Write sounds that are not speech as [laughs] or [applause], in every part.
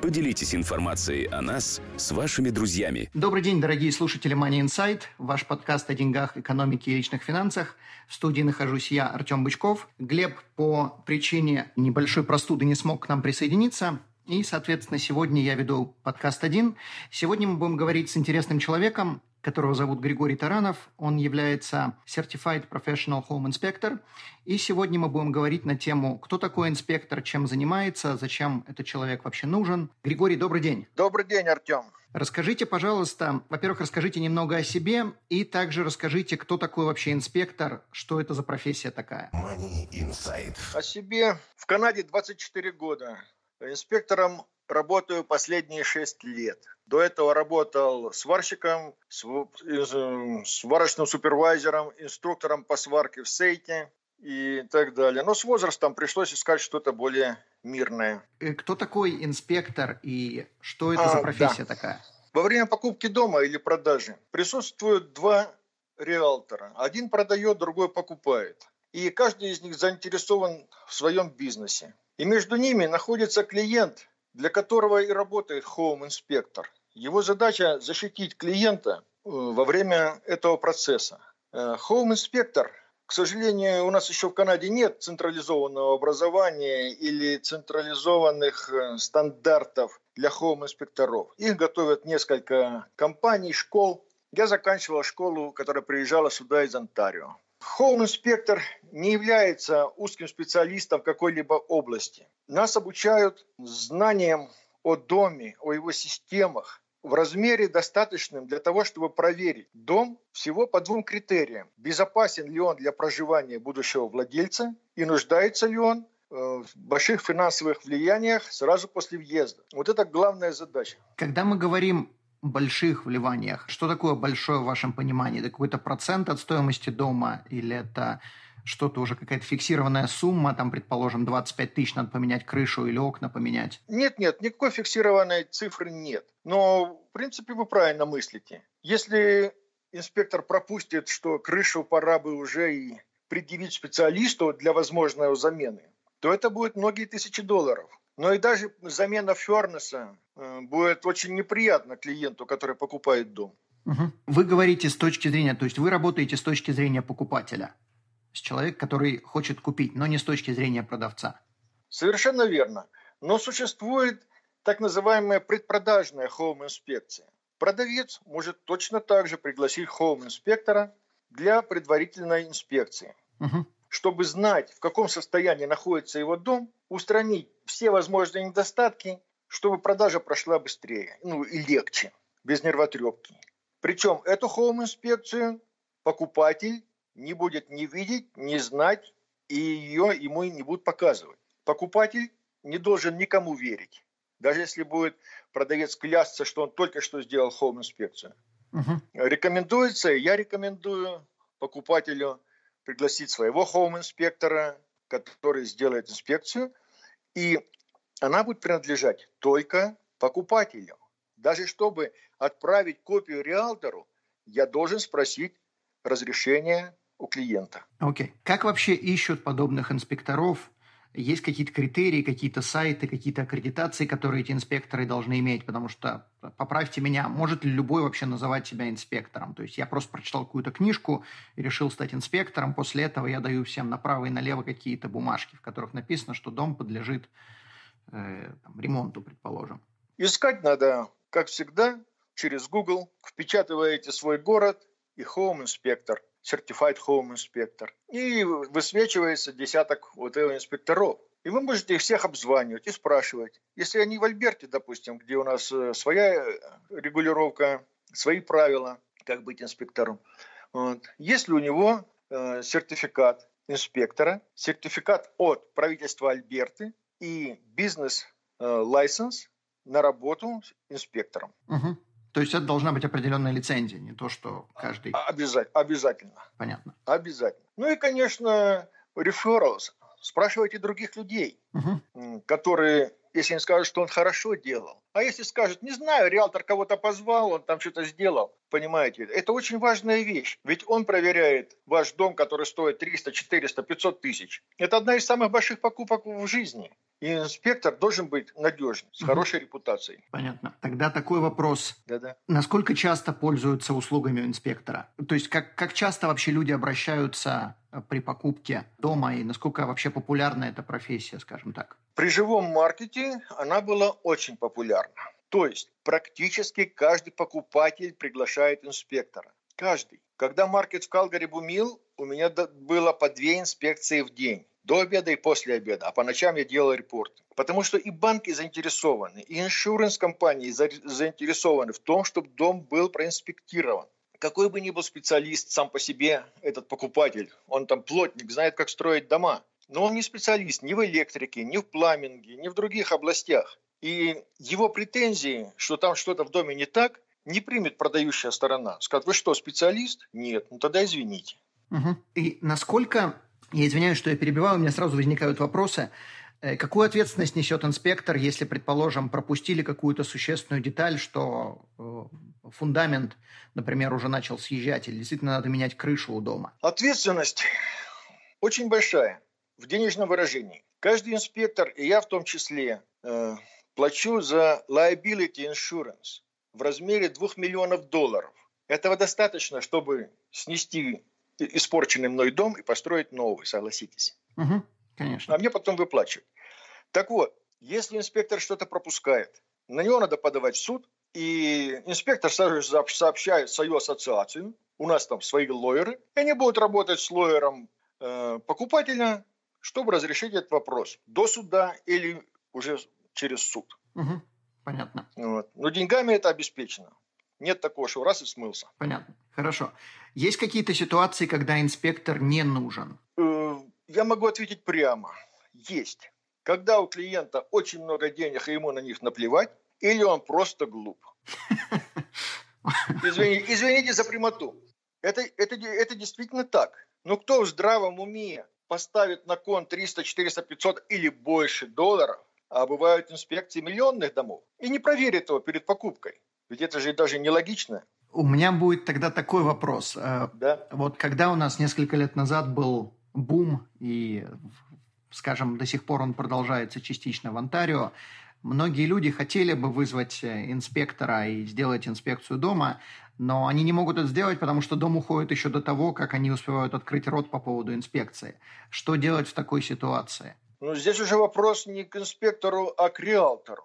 Поделитесь информацией о нас с вашими друзьями. Добрый день, дорогие слушатели Money Insight, ваш подкаст о деньгах, экономике и личных финансах. В студии нахожусь я, Артем Бычков. Глеб по причине небольшой простуды не смог к нам присоединиться. И, соответственно, сегодня я веду подкаст один. Сегодня мы будем говорить с интересным человеком, которого зовут Григорий Таранов. Он является Certified Professional Home Inspector. И сегодня мы будем говорить на тему, кто такой инспектор, чем занимается, зачем этот человек вообще нужен. Григорий, добрый день. Добрый день, Артем. Расскажите, пожалуйста, во-первых, расскажите немного о себе и также расскажите, кто такой вообще инспектор, что это за профессия такая. Money Insight. О себе. В Канаде 24 года. Инспектором работаю последние 6 лет. До этого работал сварщиком, сварочным супервайзером, инструктором по сварке в Сейте и так далее. Но с возрастом пришлось искать что-то более мирное. Э, кто такой инспектор и что это а, за профессия да. такая? Во время покупки дома или продажи присутствуют два риэлтора. Один продает, другой покупает. И каждый из них заинтересован в своем бизнесе. И между ними находится клиент, для которого и работает home inspector. Его задача защитить клиента э, во время этого процесса. Home inspector, э, к сожалению, у нас еще в Канаде нет централизованного образования или централизованных э, стандартов для хоум-инспекторов. Их готовят несколько компаний, школ. Я заканчивал школу, которая приезжала сюда из Онтарио. Хоум-инспектор не является узким специалистом какой-либо области. Нас обучают знаниям о доме, о его системах, в размере достаточным для того, чтобы проверить дом всего по двум критериям. Безопасен ли он для проживания будущего владельца и нуждается ли он э, в больших финансовых влияниях сразу после въезда. Вот это главная задача. Когда мы говорим больших вливаниях, что такое большое в вашем понимании? Это какой-то процент от стоимости дома или это что-то уже какая-то фиксированная сумма, там, предположим, 25 тысяч надо поменять крышу или окна поменять? Нет, нет, никакой фиксированной цифры нет. Но, в принципе, вы правильно мыслите. Если инспектор пропустит, что крышу пора бы уже и предъявить специалисту для возможной замены, то это будет многие тысячи долларов. Но и даже замена фернеса э, будет очень неприятно клиенту, который покупает дом. Угу. Вы говорите с точки зрения, то есть вы работаете с точки зрения покупателя с человек, который хочет купить, но не с точки зрения продавца. Совершенно верно. Но существует так называемая предпродажная хоум-инспекция. Продавец может точно так же пригласить хоум-инспектора для предварительной инспекции. Угу. Чтобы знать, в каком состоянии находится его дом, устранить все возможные недостатки, чтобы продажа прошла быстрее ну, и легче, без нервотрепки. Причем эту хоум-инспекцию покупатель не будет ни видеть, ни знать, и ее ему не будут показывать. Покупатель не должен никому верить. Даже если будет продавец клясться, что он только что сделал хоум-инспекцию. Угу. Рекомендуется, я рекомендую покупателю пригласить своего хоум-инспектора, который сделает инспекцию, и она будет принадлежать только покупателю. Даже чтобы отправить копию риэлтору, я должен спросить разрешение у клиента. Окей. Okay. Как вообще ищут подобных инспекторов? Есть какие-то критерии, какие-то сайты, какие-то аккредитации, которые эти инспекторы должны иметь? Потому что, поправьте меня, может ли любой вообще называть себя инспектором? То есть я просто прочитал какую-то книжку и решил стать инспектором. После этого я даю всем направо и налево какие-то бумажки, в которых написано, что дом подлежит э, там, ремонту, предположим. Искать надо, как всегда, через Google. Впечатываете свой город и Home инспектор Certified Home Inspector. И высвечивается десяток вот этих инспекторов. И вы можете их всех обзванивать и спрашивать. Если они в Альберте, допустим, где у нас э, своя э, регулировка, свои правила, как быть инспектором, вот. есть ли у него э, сертификат инспектора, сертификат от правительства Альберты и бизнес-лайсенс э, на работу инспектором. Угу. То есть это должна быть определенная лицензия, не то, что каждый... Обязательно. Обязательно. Понятно. Обязательно. Ну и, конечно, referrals. Спрашивайте других людей, угу. которые, если они скажут, что он хорошо делал, а если скажут, не знаю, риэлтор кого-то позвал, он там что-то сделал, понимаете, это очень важная вещь. Ведь он проверяет ваш дом, который стоит 300, 400, 500 тысяч. Это одна из самых больших покупок в жизни. И инспектор должен быть надежным, с хорошей репутацией. Понятно. Тогда такой вопрос. Да-да. Насколько часто пользуются услугами инспектора? То есть как, как часто вообще люди обращаются э, при покупке дома и насколько вообще популярна эта профессия, скажем так? При живом маркете она была очень популярна. То есть практически каждый покупатель приглашает инспектора. Каждый. Когда маркет в Калгари бумил, у меня было по две инспекции в день. До обеда и после обеда. А по ночам я делал репорт. Потому что и банки заинтересованы, и иншуранс-компании заинтересованы в том, чтобы дом был проинспектирован. Какой бы ни был специалист сам по себе, этот покупатель, он там плотник, знает, как строить дома. Но он не специалист ни в электрике, ни в пламенге, ни в других областях. И его претензии, что там что-то в доме не так, не примет продающая сторона. Скажет, вы что, специалист? Нет, ну тогда извините. Угу. И насколько, я извиняюсь, что я перебиваю, у меня сразу возникают вопросы. Э, какую ответственность несет инспектор, если, предположим, пропустили какую-то существенную деталь, что э, фундамент, например, уже начал съезжать, или действительно надо менять крышу у дома? Ответственность очень большая в денежном выражении. Каждый инспектор, и я в том числе, э, плачу за liability insurance в размере 2 миллионов долларов. Этого достаточно, чтобы снести испорченный мной дом и построить новый, согласитесь. Угу, конечно. А мне потом выплачивать. Так вот, если инспектор что-то пропускает, на него надо подавать в суд, и инспектор сообщает свою ассоциацию, у нас там свои лоеры, и они будут работать с лоером э, покупателя, чтобы разрешить этот вопрос до суда или уже через суд. Угу, понятно. Вот. Но деньгами это обеспечено. Нет такого, что раз и смылся. Понятно. Хорошо. Есть какие-то ситуации, когда инспектор не нужен? Э, я могу ответить прямо. Есть. Когда у клиента очень много денег, и ему на них наплевать, или он просто глуп. [laughs] Извините, извините за прямоту. Это, это, это действительно так. Но кто в здравом уме поставит на кон 300, 400, 500 или больше долларов, а бывают инспекции миллионных домов, и не проверит его перед покупкой. Ведь это же даже нелогично. У меня будет тогда такой вопрос. Э, да? Вот когда у нас несколько лет назад был бум, и, скажем, до сих пор он продолжается частично в Онтарио, многие люди хотели бы вызвать э, инспектора и сделать инспекцию дома, но они не могут это сделать, потому что дом уходит еще до того, как они успевают открыть рот по поводу инспекции. Что делать в такой ситуации? Ну, здесь уже вопрос не к инспектору, а к риэлтору.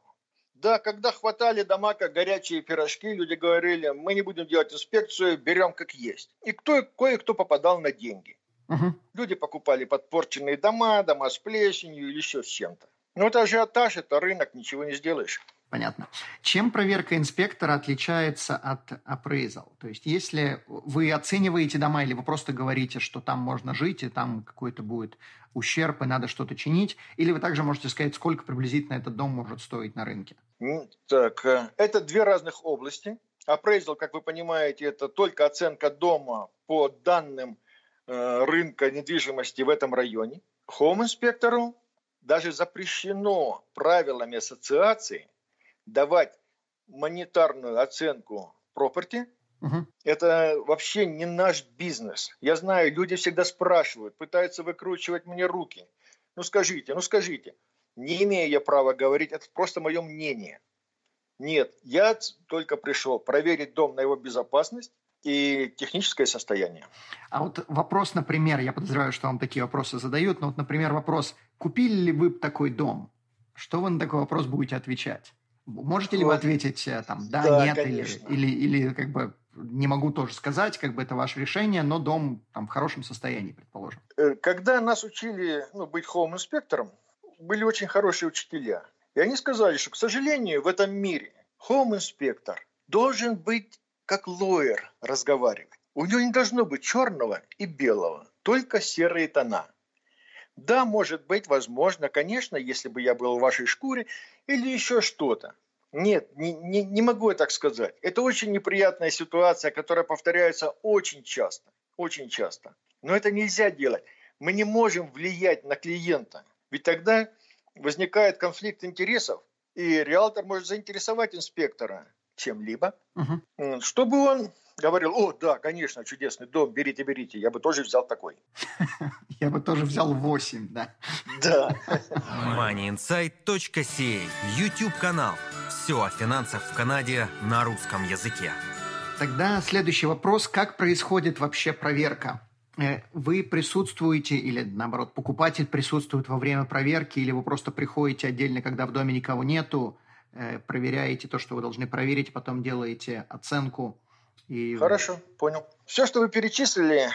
Да, когда хватали дома как горячие пирожки, люди говорили, мы не будем делать инспекцию, берем как есть. И кто, кое-кто попадал на деньги. Угу. Люди покупали подпорченные дома, дома с плесенью или еще с чем-то. Ну, это ажиотаж, это рынок, ничего не сделаешь. Понятно. Чем проверка инспектора отличается от appraisal? То есть, если вы оцениваете дома или вы просто говорите, что там можно жить, и там какой-то будет ущерб, и надо что-то чинить, или вы также можете сказать, сколько приблизительно этот дом может стоить на рынке? Так, э, это две разных области. Appraisal, как вы понимаете, это только оценка дома по данным э, рынка недвижимости в этом районе. Home-инспектору даже запрещено правилами ассоциации давать монетарную оценку property, угу. это вообще не наш бизнес. Я знаю, люди всегда спрашивают, пытаются выкручивать мне руки. Ну скажите, ну скажите, не имею я права говорить, это просто мое мнение. Нет, я только пришел проверить дом на его безопасность и техническое состояние. А вот вопрос, например, я подозреваю, что вам такие вопросы задают, но вот, например, вопрос, купили ли вы такой дом? Что вы на такой вопрос будете отвечать? Можете ли вы ответить э, там да, да нет или, или или как бы не могу тоже сказать, как бы это ваше решение, но дом там в хорошем состоянии, предположим. Э, когда нас учили ну, быть хоум-инспектором, были очень хорошие учителя. И они сказали, что, к сожалению, в этом мире хоум-инспектор должен быть как лоер разговаривать. У него не должно быть черного и белого, только серые тона. Да, может быть, возможно, конечно, если бы я был в вашей шкуре или еще что-то. Нет, не, не, не могу я так сказать. Это очень неприятная ситуация, которая повторяется очень часто. Очень часто. Но это нельзя делать. Мы не можем влиять на клиента. Ведь тогда возникает конфликт интересов, и реалтор может заинтересовать инспектора чем-либо, угу. чтобы он говорил, о, да, конечно, чудесный дом, берите, берите, я бы тоже взял такой. [laughs] Я бы тоже взял 8, да. Да. moneyinsight.ca YouTube-канал. Все о финансах в Канаде на русском языке. Тогда следующий вопрос. Как происходит вообще проверка? Э, вы присутствуете или, наоборот, покупатель присутствует во время проверки, или вы просто приходите отдельно, когда в доме никого нету, проверяете то, что вы должны проверить, потом делаете оценку? И... Хорошо, понял. Все, что вы перечислили,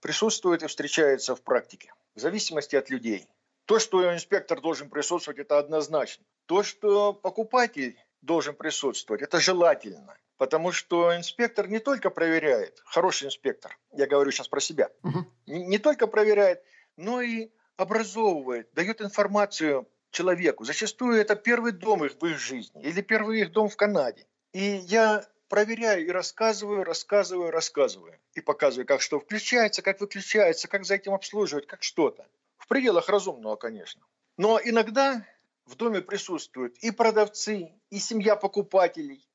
присутствует и встречается в практике, в зависимости от людей. То, что инспектор должен присутствовать, это однозначно. То, что покупатель должен присутствовать, это желательно. Потому что инспектор не только проверяет, хороший инспектор, я говорю сейчас про себя, угу. не, не только проверяет, но и образовывает, дает информацию человеку. Зачастую это первый дом их в их жизни или первый их дом в Канаде. И я проверяю и рассказываю, рассказываю, рассказываю. И показываю, как что включается, как выключается, как за этим обслуживать, как что-то. В пределах разумного, конечно. Но иногда в доме присутствуют и продавцы, и семья покупателей,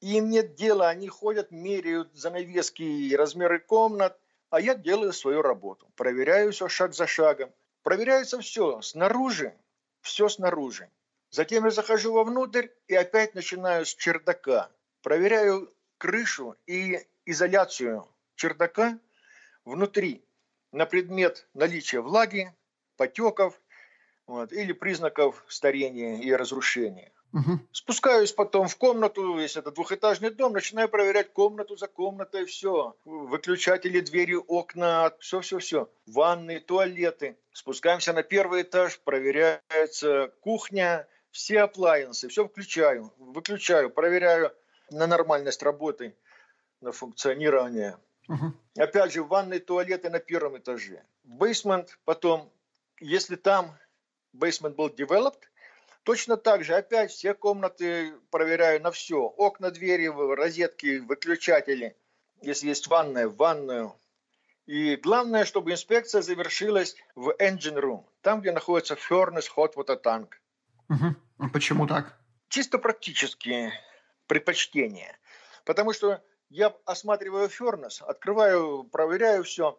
им нет дела, они ходят, меряют занавески и размеры комнат, а я делаю свою работу. Проверяю все шаг за шагом. Проверяется все снаружи, все снаружи. Затем я захожу вовнутрь и опять начинаю с чердака. Проверяю крышу и изоляцию чердака внутри на предмет наличия влаги, потеков вот, или признаков старения и разрушения. Угу. Спускаюсь потом в комнату, если это двухэтажный дом, начинаю проверять комнату за комнатой, все. Выключатели, двери, окна, все-все-все. Ванны, туалеты. Спускаемся на первый этаж, проверяется кухня, все аплайенсы, все включаю, выключаю, проверяю на нормальность работы, на функционирование. Угу. Опять же, ванны, туалеты на первом этаже. Бейсмент потом, если там бейсмент был developed, Точно так же опять все комнаты проверяю на все. Окна, двери, розетки, выключатели. Если есть ванная, в ванную. И главное, чтобы инспекция завершилась в engine room, там, где находится furnace hot water tank. Угу. Почему так? Чисто практические предпочтения. Потому что я осматриваю furnace, открываю, проверяю все,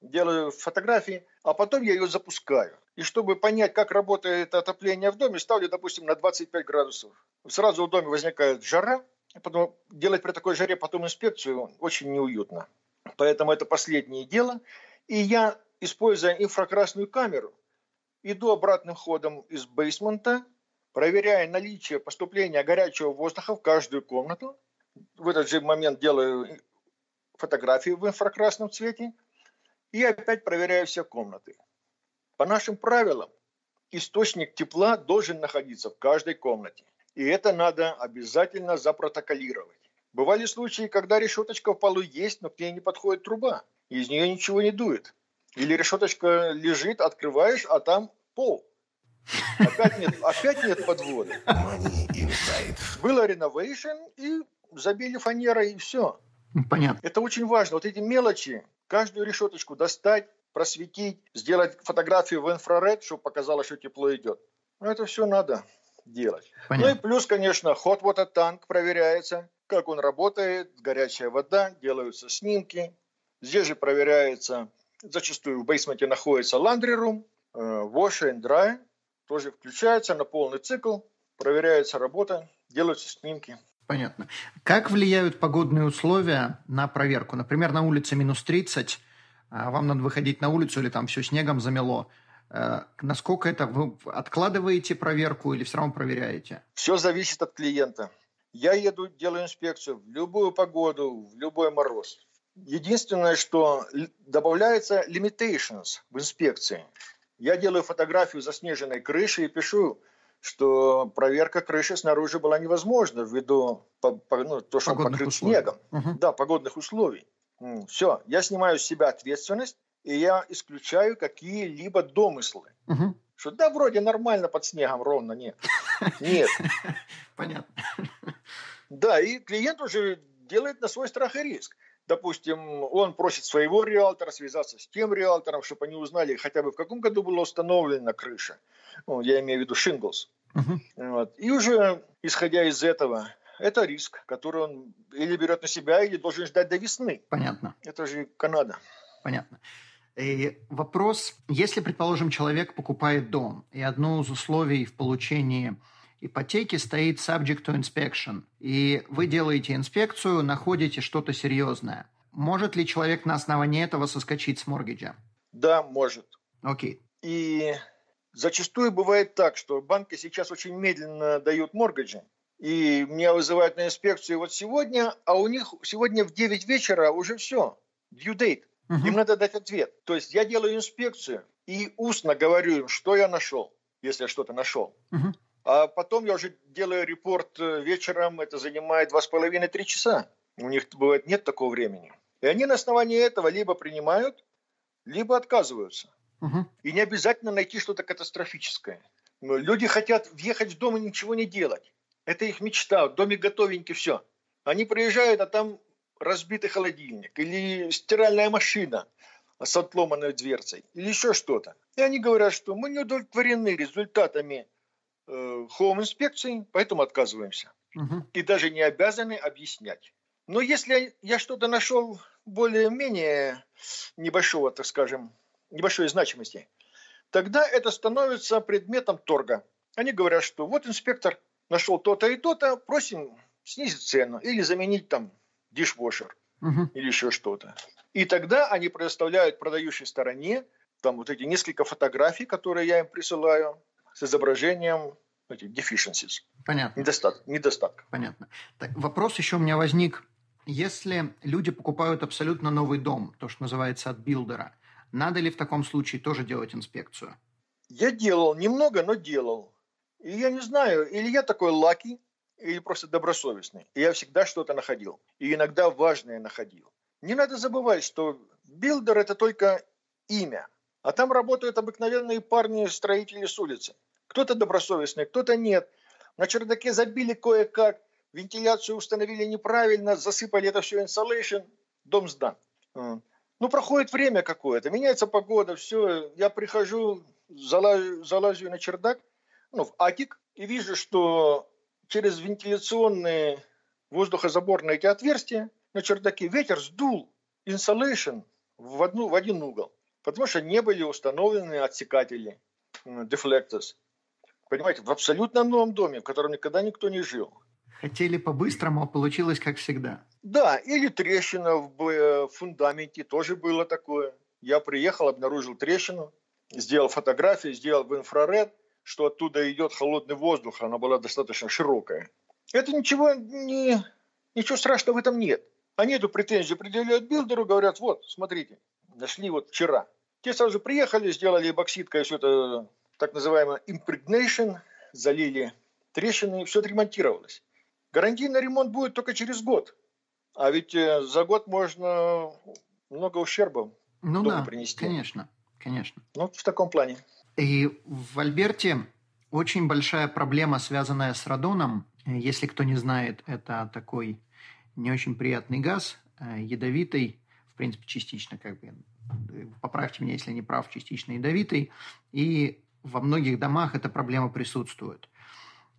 делаю фотографии, а потом я ее запускаю. И чтобы понять, как работает отопление в доме, ставлю, допустим, на 25 градусов. Сразу в доме возникает жара, потом делать при такой жаре потом инспекцию очень неуютно. Поэтому это последнее дело. И я, используя инфракрасную камеру, иду обратным ходом из бейсмента, проверяя наличие поступления горячего воздуха в каждую комнату. В этот же момент делаю фотографии в инфракрасном цвете и опять проверяю все комнаты. По нашим правилам, источник тепла должен находиться в каждой комнате. И это надо обязательно запротоколировать. Бывали случаи, когда решеточка в полу есть, но к ней не подходит труба. И из нее ничего не дует. Или решеточка лежит, открываешь, а там пол. Опять нет, опять нет подвода. Было реновейшн и забили фанерой и все. Понятно. Это очень важно. Вот эти мелочи, каждую решеточку достать, просветить, сделать фотографию в инфраред, чтобы показалось, что тепло идет. Но ну, это все надо делать. Понятно. Ну и плюс, конечно, ход water танк проверяется, как он работает, горячая вода, делаются снимки. Здесь же проверяется, зачастую в бейсменте находится laundry room, э, wash and dry, тоже включается на полный цикл, проверяется работа, делаются снимки. Понятно. Как влияют погодные условия на проверку? Например, на улице минус 30, а вам надо выходить на улицу или там все снегом замело. Э, насколько это вы откладываете проверку или все равно проверяете? Все зависит от клиента. Я еду, делаю инспекцию в любую погоду, в любой мороз. Единственное, что добавляется limitations в инспекции. Я делаю фотографию заснеженной крыши и пишу, что проверка крыши снаружи была невозможна ввиду ну, то, что покрыт условий. снегом. Угу. Да, погодных условий. Все, я снимаю с себя ответственность, и я исключаю какие-либо домыслы. Угу. что да, вроде нормально под снегом, ровно, нет. Нет. [laughs] Понятно. Да, и клиент уже делает на свой страх и риск. Допустим, он просит своего риэлтора связаться с тем риэлтором, чтобы они узнали, хотя бы в каком году была установлена крыша. Ну, я имею в виду shingles. Uh-huh. Вот. И уже, исходя из этого, это риск, который он или берет на себя, или должен ждать до весны. Понятно. Это же Канада. Понятно. И вопрос, если, предположим, человек покупает дом, и одно из условий в получении ипотеки стоит subject to inspection, и вы делаете инспекцию, находите что-то серьезное. Может ли человек на основании этого соскочить с моргиджа? Да, может. Окей. И зачастую бывает так, что банки сейчас очень медленно дают моргиджи, и меня вызывают на инспекцию вот сегодня, а у них сегодня в 9 вечера уже все, due date. Угу. Им надо дать ответ. То есть я делаю инспекцию и устно говорю им, что я нашел, если я что-то нашел. Угу. А потом я уже делаю репорт э, вечером, это занимает два с половиной-три часа. У них бывает нет такого времени. И они на основании этого либо принимают, либо отказываются. Угу. И не обязательно найти что-то катастрофическое. Люди хотят въехать в дом и ничего не делать. Это их мечта. Доме готовенький, все. Они приезжают, а там разбитый холодильник или стиральная машина с отломанной дверцей или еще что-то. И они говорят, что мы не удовлетворены результатами э, хоум-инспекции, поэтому отказываемся. Угу. И даже не обязаны объяснять. Но если я что-то нашел более-менее небольшого, так скажем, небольшой значимости, тогда это становится предметом торга. Они говорят, что вот инспектор нашел то-то и то-то, просим снизить цену или заменить там dishwasher угу. или еще что-то. И тогда они предоставляют продающей стороне там вот эти несколько фотографий, которые я им присылаю с изображением этих deficiencies. Понятно. Недостат, недостатков. Понятно. Так, вопрос еще у меня возник. Если люди покупают абсолютно новый дом, то, что называется от builder а, надо ли в таком случае тоже делать инспекцию? Я делал немного, но делал. И я не знаю, или я такой lucky, или просто добросовестный. И я всегда что-то находил. И иногда важное находил. Не надо забывать, что билдер – это только имя. А там работают обыкновенные парни-строители с улицы. Кто-то добросовестный, кто-то нет. На чердаке забили кое-как, вентиляцию установили неправильно, засыпали это все insulation, дом сдан. Ну, проходит время какое-то, меняется погода, все. Я прихожу, залазю, залазю на чердак, ну, в атик, и вижу, что через вентиляционные воздухозаборные эти отверстия на чердаке ветер сдул insulation в, одну, в один угол, потому что не были установлены отсекатели, deflectors. Понимаете, в абсолютно новом доме, в котором никогда никто не жил. Хотели по-быстрому, а получилось как всегда. Да, или трещина в фундаменте, тоже было такое. Я приехал, обнаружил трещину, сделал фотографии, сделал в инфраред, что оттуда идет холодный воздух, она была достаточно широкая. Это ничего, не, ничего страшного в этом нет. Они эту претензию предъявляют билдеру, говорят, вот, смотрите, нашли вот вчера. Те сразу приехали, сделали бокситкой все это так называемое impregnation, залили трещины, и все отремонтировалось. Гарантийный ремонт будет только через год. А ведь э, за год можно много ущерба ну да, принести. конечно, конечно. Ну, в таком плане. И в Альберте очень большая проблема, связанная с радоном. Если кто не знает, это такой не очень приятный газ, э, ядовитый, в принципе, частично, как бы, поправьте меня, если не прав, частично ядовитый. И во многих домах эта проблема присутствует.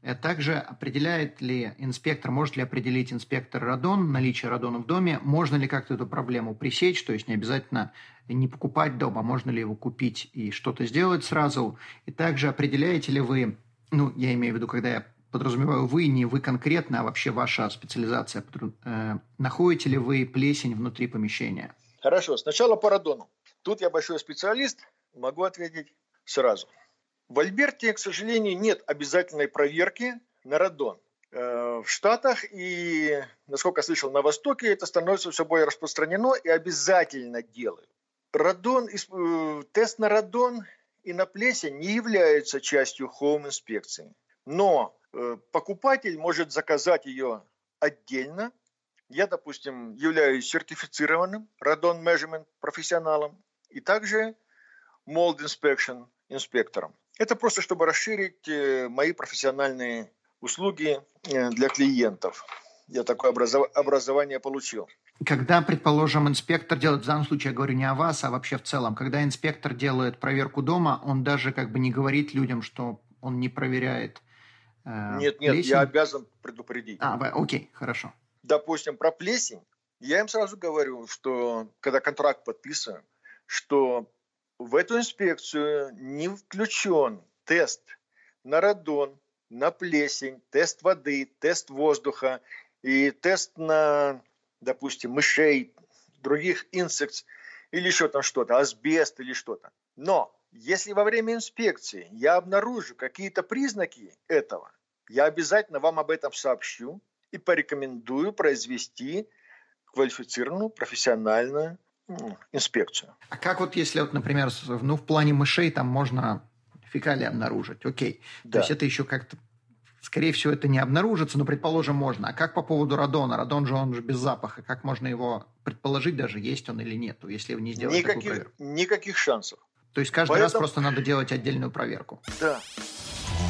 Э, также определяет ли инспектор, может ли определить инспектор радон, наличие радона в доме, можно ли как-то эту проблему пресечь, то есть не обязательно не покупать дом, а можно ли его купить и что-то сделать сразу. И также определяете ли вы, ну, я имею в виду, когда я подразумеваю вы, не вы конкретно, а вообще ваша специализация, э, находите ли вы плесень внутри помещения? Хорошо, сначала по радону. Тут я большой специалист, могу ответить сразу. В Альберте, к сожалению, нет обязательной проверки на радон. Э, в Штатах и, насколько я слышал, на Востоке это становится все более распространено и обязательно делают. Радон, э, тест на радон и на плесень не является частью хоум-инспекции. Но э, покупатель может заказать ее отдельно. Я, допустим, являюсь сертифицированным радон measurement профессионалом и также mold inspection инспектором. Это просто, чтобы расширить э, мои профессиональные услуги э, для клиентов. Я такое образование получил. Когда, предположим, инспектор делает, в данном случае я говорю не о вас, а вообще в целом, когда инспектор делает проверку дома, он даже как бы не говорит людям, что он не проверяет э, Нет, нет, плесень? я обязан предупредить. А, окей, хорошо. Допустим, про плесень, я им сразу говорю, что когда контракт подписываем, что в эту инспекцию не включен тест на радон, на плесень, тест воды, тест воздуха и тест на допустим, мышей, других инсектов или еще там что-то, асбест или что-то. Но если во время инспекции я обнаружу какие-то признаки этого, я обязательно вам об этом сообщу и порекомендую произвести квалифицированную профессиональную инспекцию. А как вот если, вот, например, ну, в плане мышей там можно фекалии обнаружить, окей. Да. То есть это еще как-то Скорее всего, это не обнаружится, но, предположим, можно. А как по поводу радона? Радон же, он же без запаха. Как можно его предположить даже, есть он или нет, если вы не сделаете никаких, такую проверку? Никаких шансов. То есть каждый Поэтому... раз просто надо делать отдельную проверку? Да.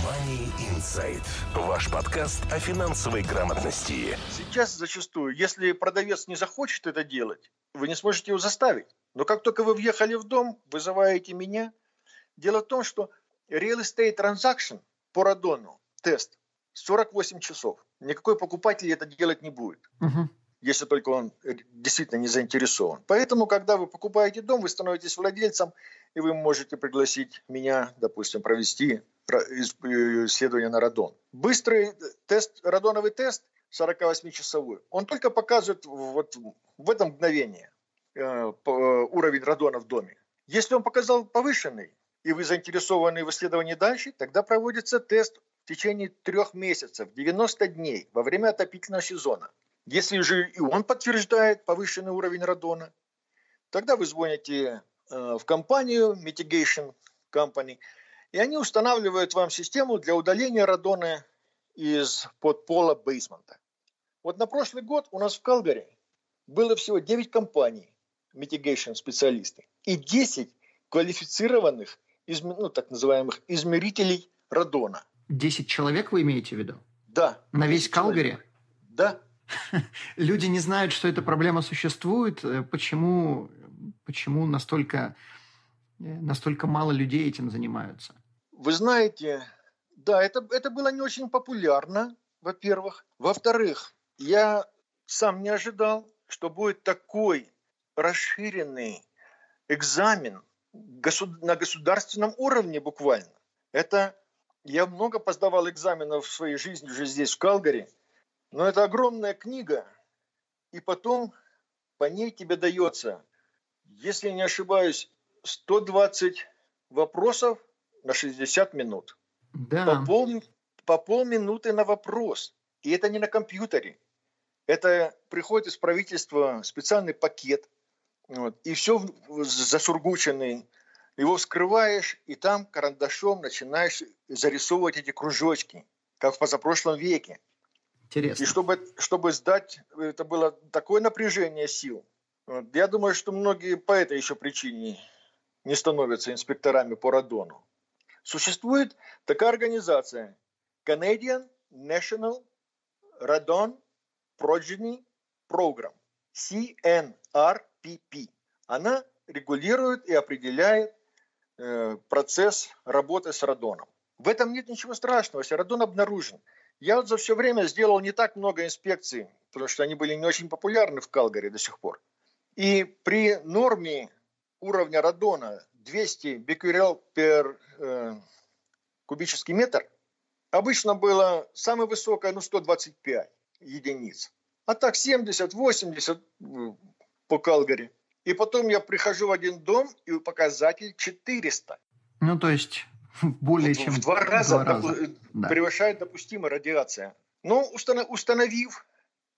Money Insight. Ваш подкаст о финансовой грамотности. Сейчас зачастую, если продавец не захочет это делать, вы не сможете его заставить. Но как только вы въехали в дом, вызываете меня. Дело в том, что real estate transaction по радону тест 48 часов. Никакой покупатель это делать не будет. Угу. Если только он э, действительно не заинтересован. Поэтому, когда вы покупаете дом, вы становитесь владельцем, и вы можете пригласить меня, допустим, провести э, исследование на радон. Быстрый тест, радоновый тест, 48-часовой, он только показывает вот в это мгновение э, уровень радона в доме. Если он показал повышенный, и вы заинтересованы в исследовании дальше, тогда проводится тест в течение трех месяцев, 90 дней, во время отопительного сезона. Если же и он подтверждает повышенный уровень радона, тогда вы звоните э, в компанию Mitigation Company, и они устанавливают вам систему для удаления радона из подпола бейсмента. Вот на прошлый год у нас в Калгари было всего 9 компаний, mitigation специалисты, и 10 квалифицированных, ну, так называемых измерителей радона. 10 человек вы имеете в виду? Да. На весь Калгари? Да. [laughs] Люди не знают, что эта проблема существует. Э, почему, почему настолько, э, настолько мало людей этим занимаются? Вы знаете, да, это, это было не очень популярно, во-первых. Во-вторых, я сам не ожидал, что будет такой расширенный экзамен на государственном уровне буквально. Это я много поздавал экзаменов в своей жизни уже здесь, в Калгари. Но это огромная книга. И потом по ней тебе дается, если не ошибаюсь, 120 вопросов на 60 минут. Да. По, пол, по полминуты на вопрос. И это не на компьютере. Это приходит из правительства специальный пакет. Вот, и все засургученный его вскрываешь, и там карандашом начинаешь зарисовывать эти кружочки, как в позапрошлом веке. Интересно. И чтобы, чтобы сдать, это было такое напряжение сил. Я думаю, что многие по этой еще причине не становятся инспекторами по радону. Существует такая организация Canadian National Radon Progeny Program, CNRPP. Она регулирует и определяет Э, процесс работы с радоном. В этом нет ничего страшного, если радон обнаружен. Я вот за все время сделал не так много инспекций, потому что они были не очень популярны в Калгари до сих пор. И при норме уровня радона 200 беккерел пер э, кубический метр, обычно было самое высокое, ну, 125 единиц. А так 70-80 э, по Калгари. И потом я прихожу в один дом, и показатель 400. Ну, то есть [laughs] более чем в два раза, два раза. Допу- да. превышает допустимая радиация. Но установив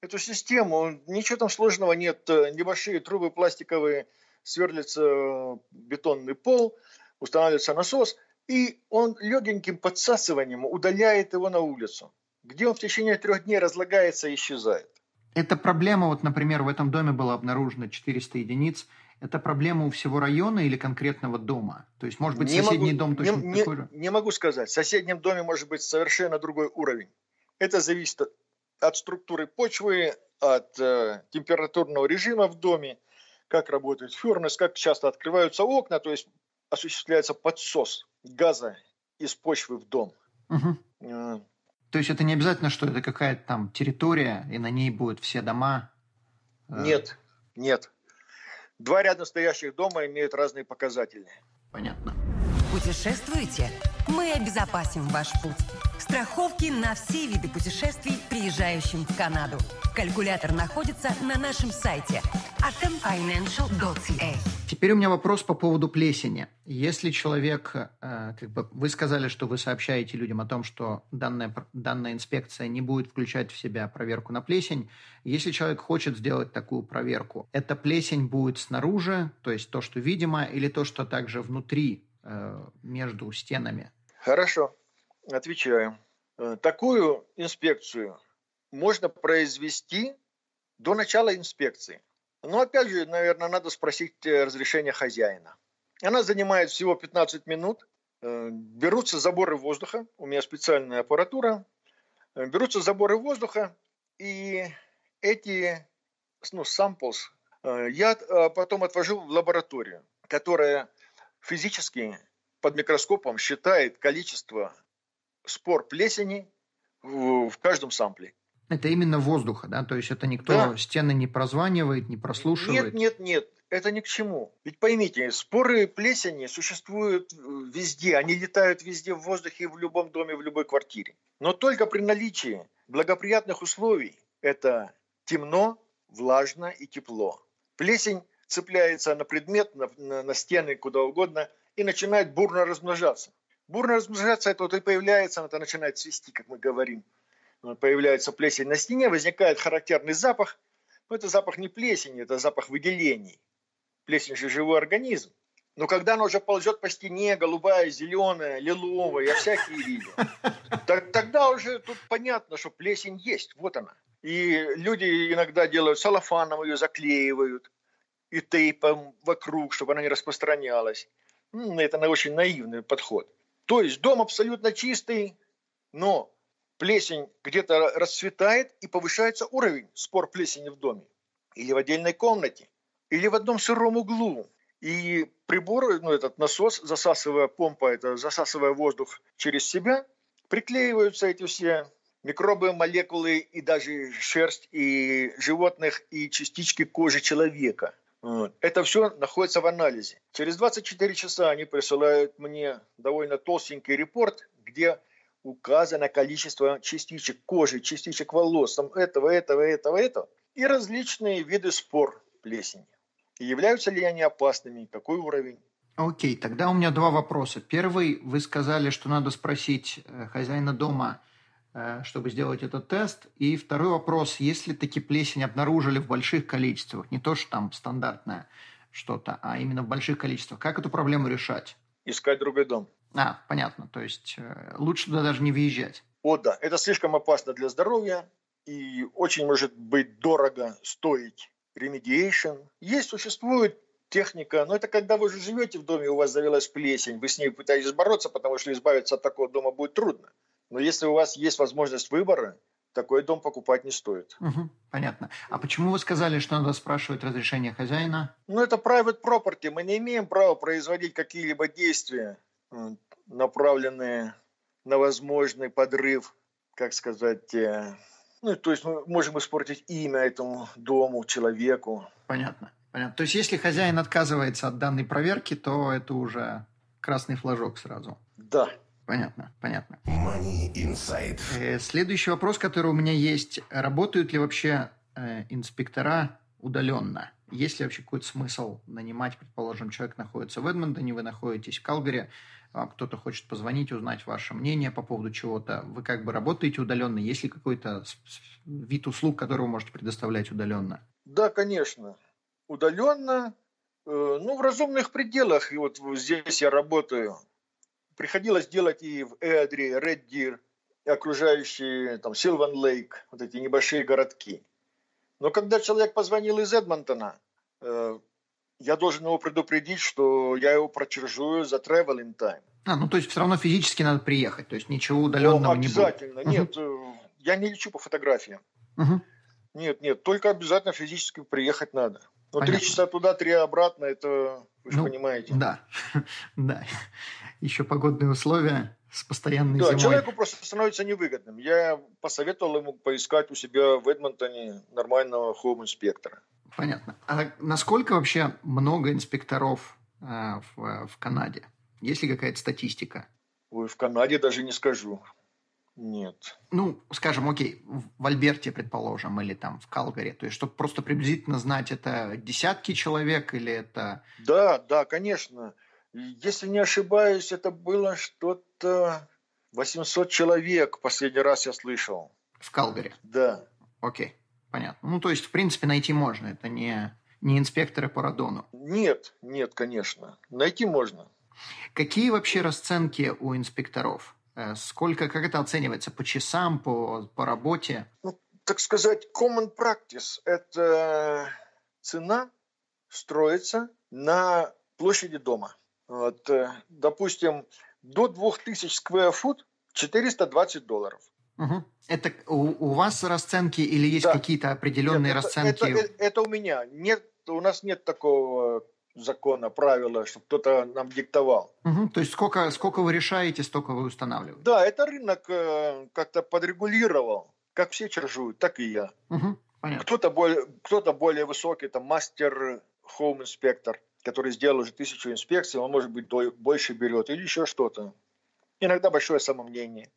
эту систему, ничего там сложного нет. Небольшие трубы пластиковые, сверлится бетонный пол, устанавливается насос, и он легеньким подсасыванием удаляет его на улицу, где он в течение трех дней разлагается и исчезает. Эта проблема, вот, например, в этом доме было обнаружено 400 единиц. Это проблема у всего района или конкретного дома? То есть, может быть, не соседний могу, дом точно не, такой же? Не могу сказать. В соседнем доме может быть совершенно другой уровень. Это зависит от, от структуры почвы, от э, температурного режима в доме, как работает фернес, как часто открываются окна, то есть осуществляется подсос газа из почвы в дом. Угу. Э, то есть это не обязательно, что это какая-то там территория, и на ней будут все дома? Э, нет, нет. Два рядом стоящих дома имеют разные показатели. Понятно. Путешествуете? Мы обезопасим ваш путь. Страховки на все виды путешествий, приезжающим в Канаду. Калькулятор находится на нашем сайте atomfinancial.ca. Теперь у меня вопрос по поводу плесени. Если человек, э, как бы вы сказали, что вы сообщаете людям о том, что данная, данная инспекция не будет включать в себя проверку на плесень, если человек хочет сделать такую проверку, эта плесень будет снаружи, то есть то, что видимо, или то, что также внутри, э, между стенами? Хорошо, отвечаю. Э, такую инспекцию можно произвести до начала инспекции. Но опять же, наверное, надо спросить э, разрешение хозяина. Она занимает всего 15 минут. Э, берутся заборы воздуха. У меня специальная аппаратура. Э, берутся заборы воздуха. И эти ну, samples я потом отвожу в лабораторию, которая физически под микроскопом считает количество спор плесени в каждом сампле. Это именно воздуха, да? То есть это никто да. стены не прозванивает, не прослушивает? Нет, нет, нет. Это ни к чему. Ведь поймите, споры плесени существуют везде. Они летают везде в воздухе, в любом доме, в любой квартире. Но только при наличии благоприятных условий это темно, влажно и тепло. Плесень цепляется на предмет, на, на, на стены, куда угодно, и начинает бурно размножаться. Бурно размножаться это вот и появляется, это начинает цвести, как мы говорим появляется плесень на стене, возникает характерный запах. Но это запах не плесени, это запах выделений. Плесень же живой организм. Но когда она уже ползет по стене, голубая, зеленая, лиловая, я всякие видел, тогда уже тут понятно, что плесень есть, вот она. И люди иногда делают салофаном ее, заклеивают, и тейпом вокруг, чтобы она не распространялась. Это очень наивный подход. То есть дом абсолютно чистый, но плесень где-то расцветает и повышается уровень спор плесени в доме. Или в отдельной комнате, или в одном сыром углу. И прибор, ну, этот насос, засасывая помпа, это засасывая воздух через себя, приклеиваются эти все микробы, молекулы и даже шерсть и животных, и частички кожи человека. Это все находится в анализе. Через 24 часа они присылают мне довольно толстенький репорт, где указано количество частичек кожи, частичек волос, там этого, этого, этого, этого, и различные виды спор плесени. И являются ли они опасными, какой уровень. Окей, тогда у меня два вопроса. Первый, вы сказали, что надо спросить э, хозяина дома, э, чтобы сделать этот тест. И второй вопрос, если таки плесень обнаружили в больших количествах, не то, что там стандартное что-то, а именно в больших количествах, как эту проблему решать? Искать другой дом. А, понятно. То есть э, лучше туда даже не въезжать. О, да. Это слишком опасно для здоровья и очень может быть дорого стоить remediation. Есть, существует техника, но это когда вы уже живете в доме, у вас завелась плесень, вы с ней пытаетесь бороться, потому что избавиться от такого дома будет трудно. Но если у вас есть возможность выбора, такой дом покупать не стоит. Угу, понятно. А почему вы сказали, что надо спрашивать разрешение хозяина? Ну, это private property. Мы не имеем права производить какие-либо действия направленные на возможный подрыв, как сказать, э, ну, то есть мы можем испортить имя этому дому, человеку. Понятно. Понятно. То есть если хозяин отказывается от данной проверки, то это уже красный флажок сразу. Да. Понятно, понятно. Money Insight. Э, следующий вопрос, который у меня есть. Работают ли вообще э, инспектора удаленно? Есть ли вообще какой-то смысл нанимать, предположим, человек находится в Эдмонтоне, вы находитесь в Калгари, а кто-то хочет позвонить, узнать ваше мнение по поводу чего-то. Вы как бы работаете удаленно? Есть ли какой-то вид услуг, который вы можете предоставлять удаленно? Да, конечно. Удаленно, э, ну, в разумных пределах. И вот здесь я работаю. Приходилось делать и в Эдри, Ред Дир, и окружающие там Силван Лейк, вот эти небольшие городки. Но когда человек позвонил из Эдмонтона, э, я должен его предупредить, что я его прочержую за traveling time. А, ну то есть все равно физически надо приехать, то есть ничего удаленного ну, не будет. Обязательно. Нет, угу. я не лечу по фотографиям. Угу. Нет, нет, только обязательно физически приехать надо. Ну, три часа туда, три обратно, это вы же ну, понимаете. Да, [laughs] да. Еще погодные условия с постоянной да, зимой. человеку просто становится невыгодным. Я посоветовал ему поискать у себя в Эдмонтоне нормального хоум-инспектора. Понятно. А насколько вообще много инспекторов э, в, в Канаде? Есть ли какая-то статистика? Ой, в Канаде даже не скажу. Нет. Ну, скажем, окей, в Альберте, предположим, или там в Калгари. То есть, чтобы просто приблизительно знать, это десятки человек или это... Да, да, конечно. Если не ошибаюсь, это было что-то 800 человек, последний раз я слышал. В Калгари? Да. Окей, понятно. Ну, то есть, в принципе, найти можно. Это не, не инспекторы по радону. Нет, нет, конечно. Найти можно. Какие вообще расценки у инспекторов? Э, сколько, как это оценивается? По часам, по, по работе? Ну, так сказать, common practice – это цена строится на площади дома. Вот, э, допустим, до 2000 square foot 420 долларов. Угу. Это у, у вас расценки или есть да. какие-то определенные нет, расценки? Это, это, это у меня. Нет, у нас нет такого закона, правила, чтобы кто-то нам диктовал. Угу. То есть сколько, сколько вы решаете, столько вы устанавливаете? Да, это рынок э, как-то подрегулировал. Как все чаржуют, так и я. Угу. Кто-то более, кто более высокий, там мастер хоум инспектор который сделал уже тысячу инспекций, он, может быть, больше берет или еще что-то. Иногда большое самомнение.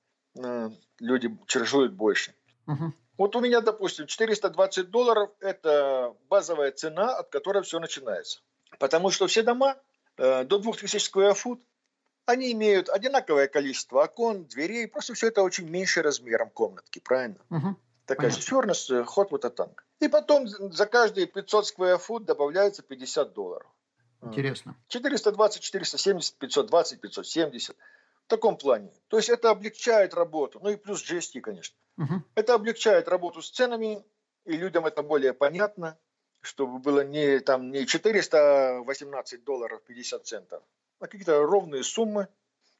Э, люди чержуют больше. Угу. Вот у меня, допустим, 420 долларов – это базовая цена, от которой все начинается. Потому что все дома э, до 2000 square foot, они имеют одинаковое количество окон, дверей, просто все это очень меньше размером комнатки, правильно? Угу. Такая же черность, ход вот танк. И потом за каждые 500 square foot добавляется 50 долларов. Интересно. 420, 470, 520, 570. В таком плане. То есть это облегчает работу. Ну и плюс GST, конечно. Угу. Это облегчает работу с ценами, и людям это более понятно, чтобы было не, там, не 418 долларов 50 центов, а какие-то ровные суммы.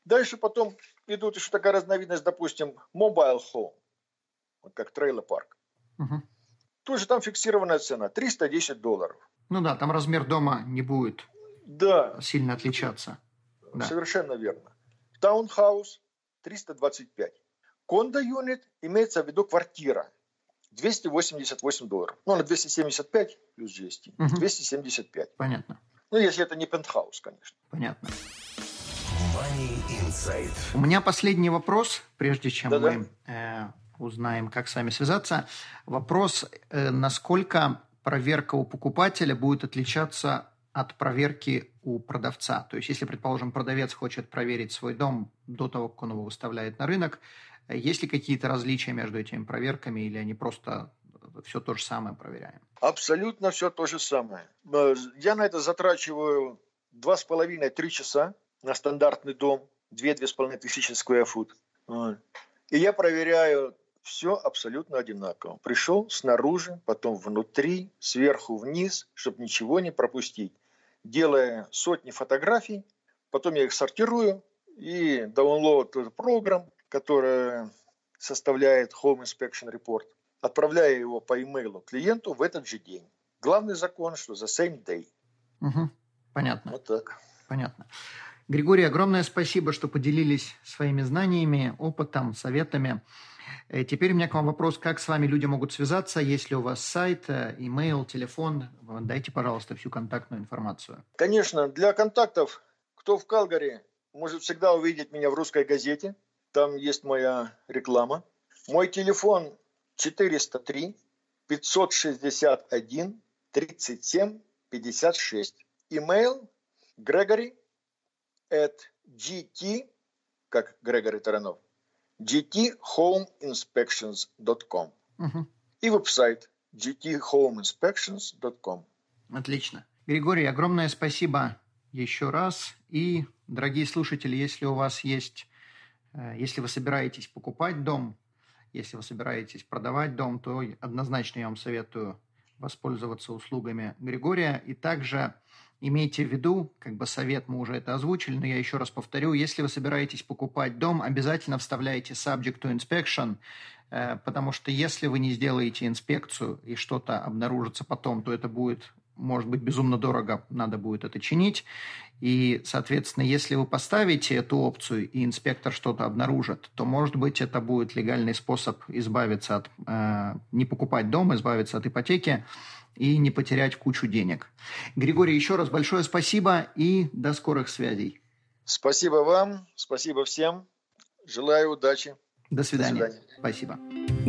Дальше потом идут еще такая разновидность, допустим, mobile home, вот как trailer park. Угу. Тоже там фиксированная цена, 310 долларов. Ну да, там размер дома не будет да. сильно отличаться. Да. Совершенно верно. Таунхаус 325. Кондо юнит имеется в виду квартира. 288 долларов. Ну, на 275 плюс GST. Угу. 275. Понятно. Ну, если это не пентхаус, конечно. Понятно. Money Insight. У меня последний вопрос, прежде чем Да-да. мы э, узнаем, как с вами связаться. Вопрос, э, насколько проверка у покупателя будет отличаться от проверки у продавца. То есть, если, предположим, продавец хочет проверить свой дом до того, как он его выставляет на рынок, есть ли какие-то различия между этими проверками или они просто все то же самое проверяем? Абсолютно все то же самое. Э, я на это затрачиваю два с половиной-три часа на стандартный дом, две-две с половиной тысячи square foot. И я проверяю все абсолютно одинаково. Пришел снаружи, потом внутри, сверху вниз, чтобы ничего не пропустить. Делая сотни фотографий, потом я их сортирую и download программ, которая составляет Home Inspection Report, отправляя его по имейлу клиенту в этот же день. Главный закон, что за same day. Угу. Понятно. Вот так. Понятно. Григорий, огромное спасибо, что поделились своими знаниями, опытом, советами. Э, теперь у меня к вам вопрос, как с вами люди могут связаться, есть ли у вас сайт, имейл, телефон, дайте, пожалуйста, всю контактную информацию. Конечно, для контактов, кто в Калгари, может всегда увидеть меня в русской газете, там есть моя реклама. Мой телефон 403 561 37 56. Имейл Грегори at gt, как Грегори Таранов, gthomeinspections.com. Угу. И веб-сайт gthomeinspections.com. Отлично. Григорий, огромное спасибо еще раз. И, дорогие слушатели, если у вас есть, э, если вы собираетесь покупать дом, если вы собираетесь продавать дом, то однозначно я вам советую воспользоваться услугами Григория. И также Имейте в виду, как бы совет мы уже это озвучили, но я еще раз повторю, если вы собираетесь покупать дом, обязательно вставляйте subject to inspection, э, потому что если вы не сделаете инспекцию и что-то обнаружится потом, то это будет может быть безумно дорого, надо будет это чинить. И, соответственно, если вы поставите эту опцию, и инспектор что-то обнаружит, то, может быть, это будет легальный способ избавиться от, э, не покупать дом, избавиться от ипотеки и не потерять кучу денег. Григорий, еще раз большое спасибо и до скорых связей. Спасибо вам, спасибо всем. Желаю удачи. До свидания. До свидания. Спасибо.